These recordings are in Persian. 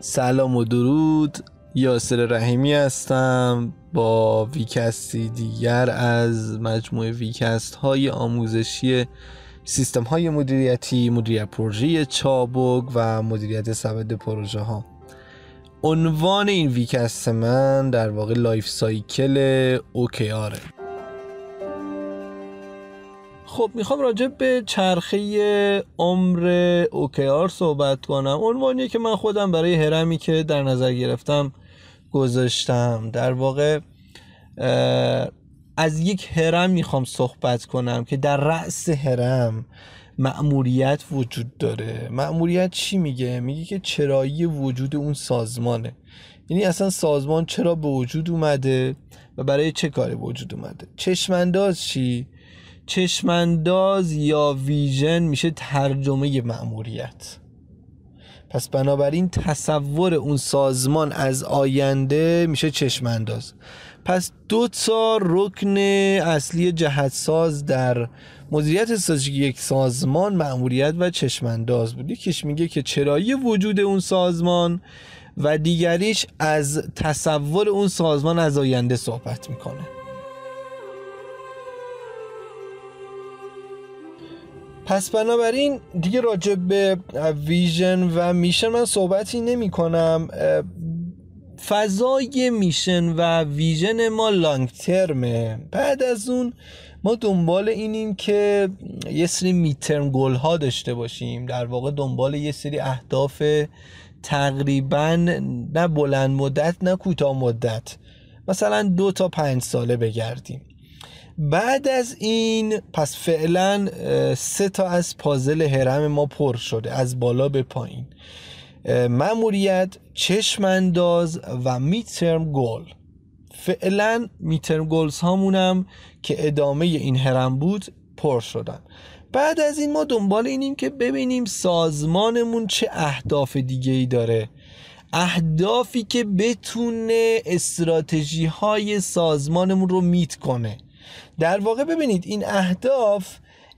سلام و درود. یاسر رحیمی هستم با ویدکستی دیگر از مجموعه ویدکست های آموزشی سیستم های مدیریتی مدیریت پروژه چابک و مدیریت سبد پروژه ها. عنوان این ویدکست من در واقع life cycle OKR ئه خب می‌خوام راجع به چرخه عمر اوکیار صحبت کنم. عنوانی که من خودم برای هرمی که در نظر گرفتم گذاشتم. در واقع از یک هرم می‌خوام صحبت کنم که در رأس هرم مأموریت وجود داره. مأموریت چی میگه؟ میگه که چرایی وجود اون سازمانه. یعنی اصلا سازمان چرا به وجود اومده و برای چه کاری وجود اومده؟ چشمانداز چی؟ چشمانداز یا ویژن میشه ترجمه مأموریت. پس بنابراین تصور اون سازمان از آینده میشه چشمانداز. پس دو تا رکن اصلی جهتساز در مدیریت استراتژیک یک سازمان مأموریت و چشمانداز بود. یکیش میگه که چرایی وجود اون سازمان و دیگریش از تصور اون سازمان از آینده صحبت می‌کنه. پس بنابراین دیگه راجع به ویژن و میشن من صحبتی نمی کنم فضای میشن و ویژن ما لانگ ترمه بعد از اون ما دنبال اینیم که یه سری میترم گل ها داشته باشیم. در واقع دنبال یه سری اهداف تقریبا نه بلند مدت نه کوتاه مدت. مثلا دو تا پنج ساله بگردیم. بعد از این پس فعلا سه تا از پازل هرم ما پر شده از بالا به پایین. مأموریت چشم انداز و میترم گل فعلا میترم گلز هامونم که ادامه این هرم بود پر شدن. بعد از این ما دنبال اینیم که ببینیم سازمانمون چه اهداف دیگه ای داره. اهدافی که بتونه استراتژی های سازمانمون رو میت کنه. در واقع ببینید این اهداف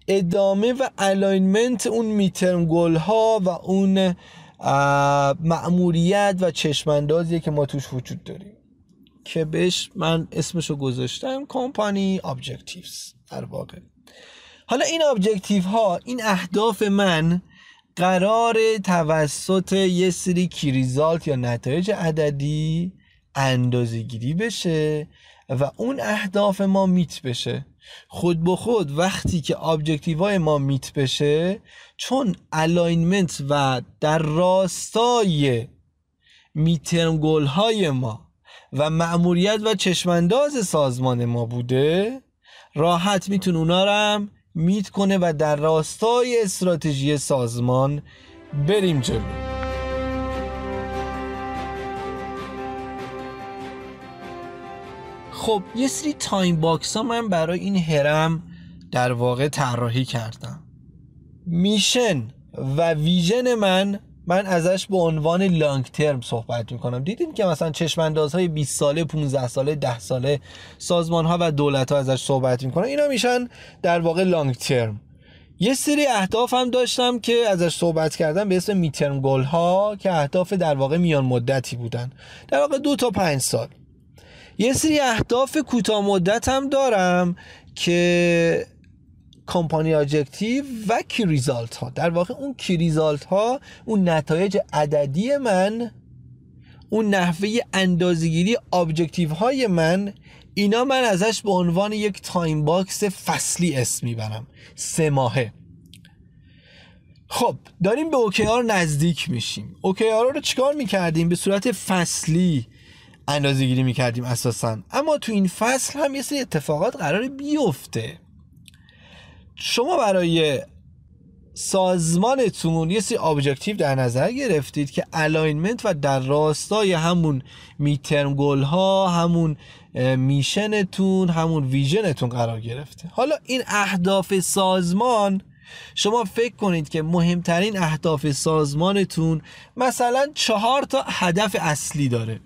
ادامه و alignment اون midterm goal ها و اون مأموریت و چشماندازی که ما توش وجود داریم. که بهش من اسمشو گذاشتم company objectives در واقع. حالا این objective ها این اهداف من قرار توسط یه سری key result یا نتایج عددی اندازه گیری بشه و اون اهداف ما meet بشه. خود به خود وقتی که های ما meet بشه چون alignment و در راستای midterm goal های ما و مأموریت و چشمانداز سازمان ما بوده راحت می‌تونه اونا رو هم meet کنه و در راستای استراتژی سازمان بریم جلو. خب یه سری time box ها من برای این هرم در واقع طراحی کردم. mission و vision من من ازش به عنوان long term صحبت می‌کنم. دیدیم که مثلا چشمانداز های 20 ساله 15 ساله 10 ساله سازمان ها و دولت ها ازش صحبت می‌کنن. اینا میشن در واقع long term. یه سری اهداف هم داشتم که ازش صحبت کردم به اسم midterm goal ها که اهداف در واقع میان مدتی بودن. در واقع دو تا پنج سال. یه سری اهداف کوتاه مدت هم دارم که company objective و key result ها. در واقع اون key result ها اون نتایج عددی من اون نحوه اندازه‌گیری objective های من اینا من ازش به عنوان یک time box فصلی اسم می‌برم. سه ماهه. خب داریم به OKR نزدیک میشیم. OKR رو چیکار می‌کردیم؟ به صورت فصلی اندازه گیری می‌کردیم اساسا. اما تو این فصل هم یه سری اتفاقات قرار بیفته. شما برای سازمانتون یه سری objective در نظر گرفتید که alignment و در راستای همون میترم گل ها همون میشنتون همون ویژنتون قرار گرفته. حالا این اهداف سازمان شما فکر کنید که مهمترین اهداف سازمانتون مثلا چهار تا هدف اصلی داره.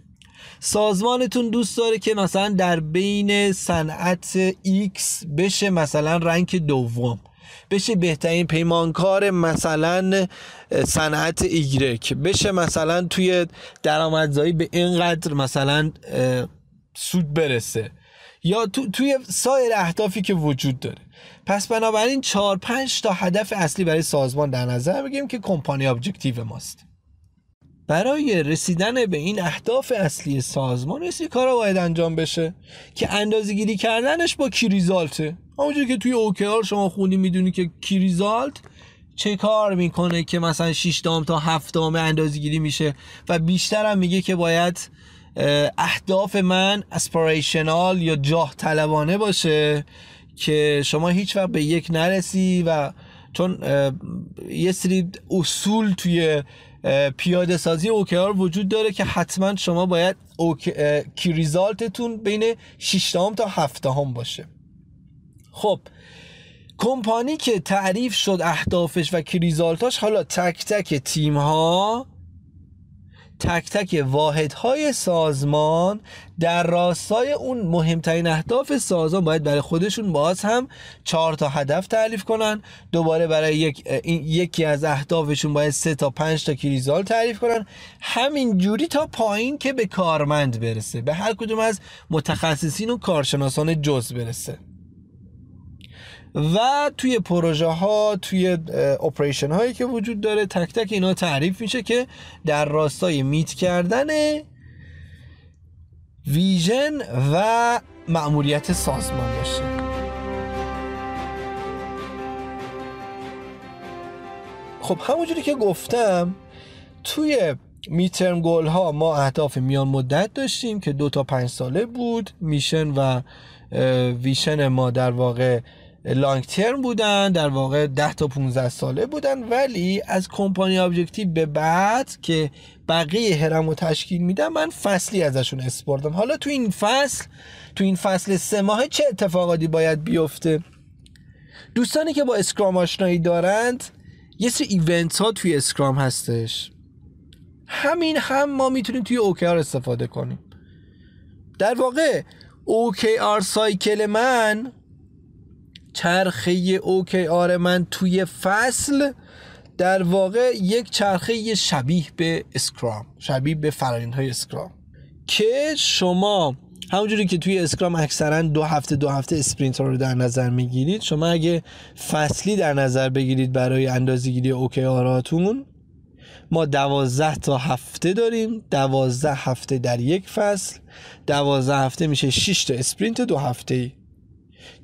سازمانتون دوست داره که مثلا در بین صنعت X بشه مثلا رنگ دوم بشه بهترین پیمانکار مثلا صنعت ایکس بشه مثلا توی درآمدزایی به اینقدر مثلا سود برسه. یا تو، توی سایر اهدافی که وجود داره. پس بنابراین چهار پنج تا هدف اصلی برای سازمان در نظر بگیم که company objective ماست. برای رسیدن به این اهداف اصلی سازمان کار کارا باید انجام بشه که اندازه گیری کردنش با key result ئه همونجور که توی OKR شما خوندید می‌دونی که key result چه کار می‌کنه که مثلا 6 دام تا 7 دام اندازه گیری میشه و بیشتر هم میگه که باید اهداف من اسپریشنال یا جاه طلبانه باشه که شما هیچ وقت به یک نرسی و چون یه سری اصول توی پیاده سازی اوکیار وجود داره که حتما شما باید کی ریزالتتون بین 6 تا 7 هم باشه. خب کمپانی که تعریف شد اهدافش و کی ریزالتاش حالا تک تک تیم ها تک تک واحدهای سازمان در راستای اون مهمترین اهداف سازمان باید برای خودشون باز هم چهار تا هدف تعریف کنن. دوباره برای یک یکی از اهدافشون باید سه تا پنج تا کریزال تعریف کنن. همین جوری تا پایین که به کارمند برسه به هر کدوم از متخصصین و کارشناسان جز برسه. و توی پروژه ها توی اپریشن هایی که وجود داره تک تک اینا تعریف میشه که در راستای میت کردن ویژن و مأموریت سازمان باشه. خب همونجوری که گفتم توی midterm goal ها ما اهداف میان مدت داشتیم که دو تا پنج ساله بود. mission و vision ما در واقع long term بودن در واقع 10 تا 15 ساله بودن ولی از company objective به بعد که بقیه هرم رو تشکیل میدن من فصلی ازشون اسم بردم حالا تو این فصل تو این فصل سه ماه چه اتفاقاتی باید بیفته؟ دوستانی که با Scrum آشنایی دارند یه سری event ها توی Scrum هستش. همین هم ما می‌تونیم توی OKR استفاده کنیم. در واقع OKR cycle من چرخه OKR من توی فصل در واقع یک چرخه شبیه به Scrum شبیه به فرایند های Scrum که شما همونجوری که توی اسکرام اکثرا دو هفته دو هفته sprint رو در نظر می‌گیرید شما اگه فصلی در نظر بگیرید برای اندازه‌گیری OKR اتون ما دوازده تا هفته داریم دوازده هفته در یک فصل دوازده هفته میشه 6 تا sprint دو هفته ای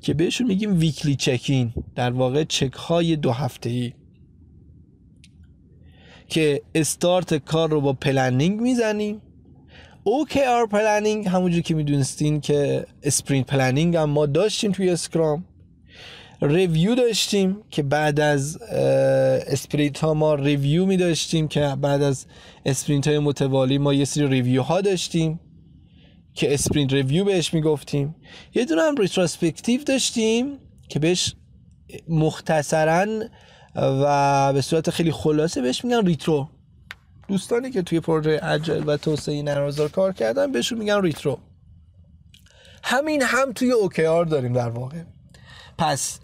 که بهشون میگیم weekly check-in در واقع چک های دو هفته ای که استارت کار رو با planning می‌زنیم. OKR planning همونجور که می‌دونستین که sprint planning هم ما داشتیم توی Scrum. review داشتیم که بعد از sprint ها ما review می داشتیم که بعد از sprint های متوالی ما یه سری review ها داشتیم. که sprint review بهش می‌گفتیم. یه دونه هم retrospective داشتیم که بهش مختصرا و به صورت خیلی خلاصه بهش میگن retro. دوستانی که توی پروژه agile و توسعه نرم کار کردن بهشون میگن retro. همین هم توی OKR داریم در واقع. پس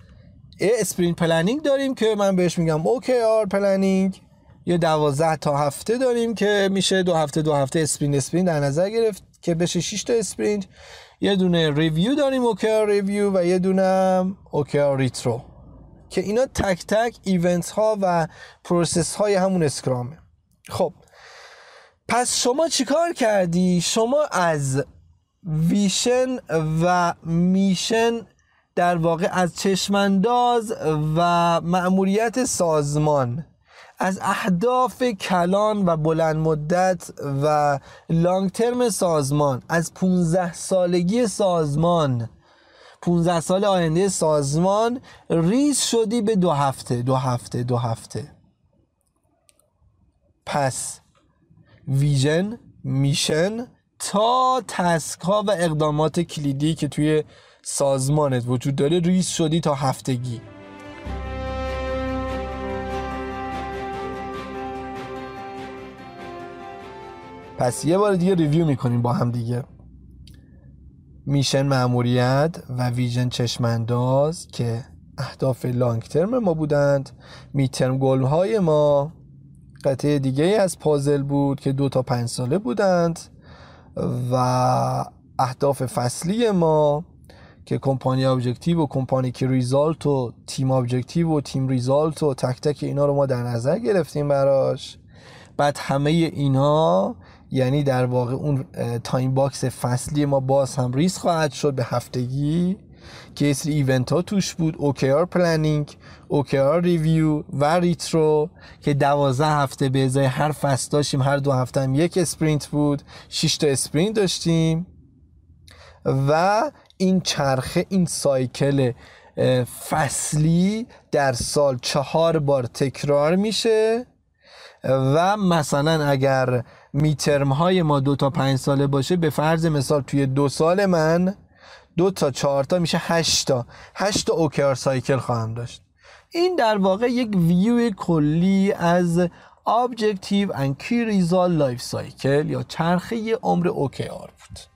sprint planning داریم که من بهش میگم OKR planning. یه دوازده تا هفته داریم که میشه دو هفته دو هفته sprint sprint در نظر گرفت. که بشه 6 تا sprint یه دونه review داریم OKR review و یه دونه OKR retro. که اینا تک تک event ها و process های همون Scrum ه خب پس شما چیکار کردی؟ شما از ویشن و میشن در واقع از چشمانداز و مأموریت سازمان از اهداف کلان و بلند مدت و لانگ ترم سازمان از 15 سالگی سازمان 15 سال آینده سازمان ریز شدی به دو هفته دو هفته دو هفته. پس vision mission تا task ها و اقدامات کلیدی که توی سازمانت وجود داره ریز شده تا هفتگی. پس یه بار دیگه review می‌کنیم با هم دیگه. mission مأموریت و vision چشمانداز که اهداف long-term ما بودند. mid-term goal های ما. قطعه دیگه از پازل بود که دو تا پنج ساله بودند و اهداف فصلی ما که company objective و company key result و team objective و team result و تک تک اینا رو ما در نظر گرفتیم براش. بعد همه اینا یعنی در واقع اون time box فصلی ما باز هم ریز خواهد شد به هفتگی. که سری event ها توش بود OKR planning OKR review و retro که دوازده هفته به ازای هر فصل داشتیم هر دو هفته هم یک sprint بود 6 تا sprint داشتیم. و این چرخه این cycle فصلی در سال چهار بار تکرار میشه. و مثلا اگر mid-term های ما دو تا پنج ساله باشه به فرض مثال توی دو سال من دو تا چهار تا میشه هشت تا. هشت تا اوکر سایکل خواهم داشت. این در واقع یک ویو کلی از Objective and Key Result Life Cycle یا چرخه عمر OKR بود.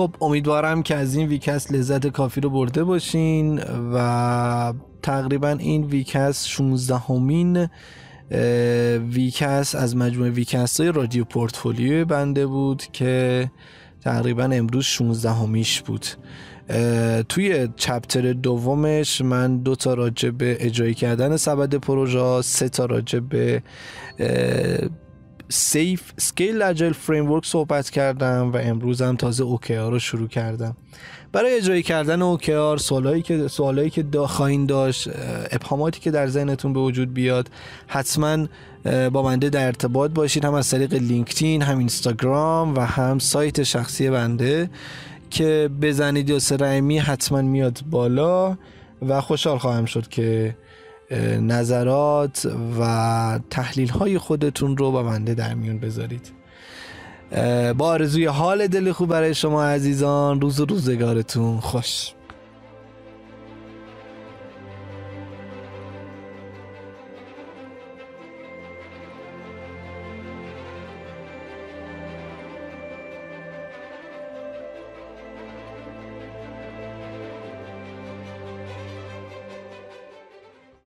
خب امیدوارم که از این ویکست لذت کافی رو برده باشین و تقریبا این ویکست 16 همین ویکست از مجموعه ویکست های رادیو پورتفولیو بنده بود که تقریبا امروز 16 همیش بود توی chapter دومش من دو تا راجع به اجرایی کردن سبد پروژه سه تا راجع به SAFe Scaled Agile Framework صحبت کردم و امروز هم تازه OKR رو شروع کردم. برای اجرای کردن OKR سوالایی که سوالایی که دا داشت ابهاماتی که در ذهنتون به وجود بیاد حتما با بنده در ارتباط باشید هم از طریق لینکدین هم اینستاگرام و هم سایت شخصی بنده که بزنید یا سرعمی حتما میاد بالا و خوشحال خواهم شد که نظرات و تحلیل های خودتون رو با بنده در میون بذارید. با آرزوی حال دل خوب برای شما عزیزان روز و روزگارتون خوش.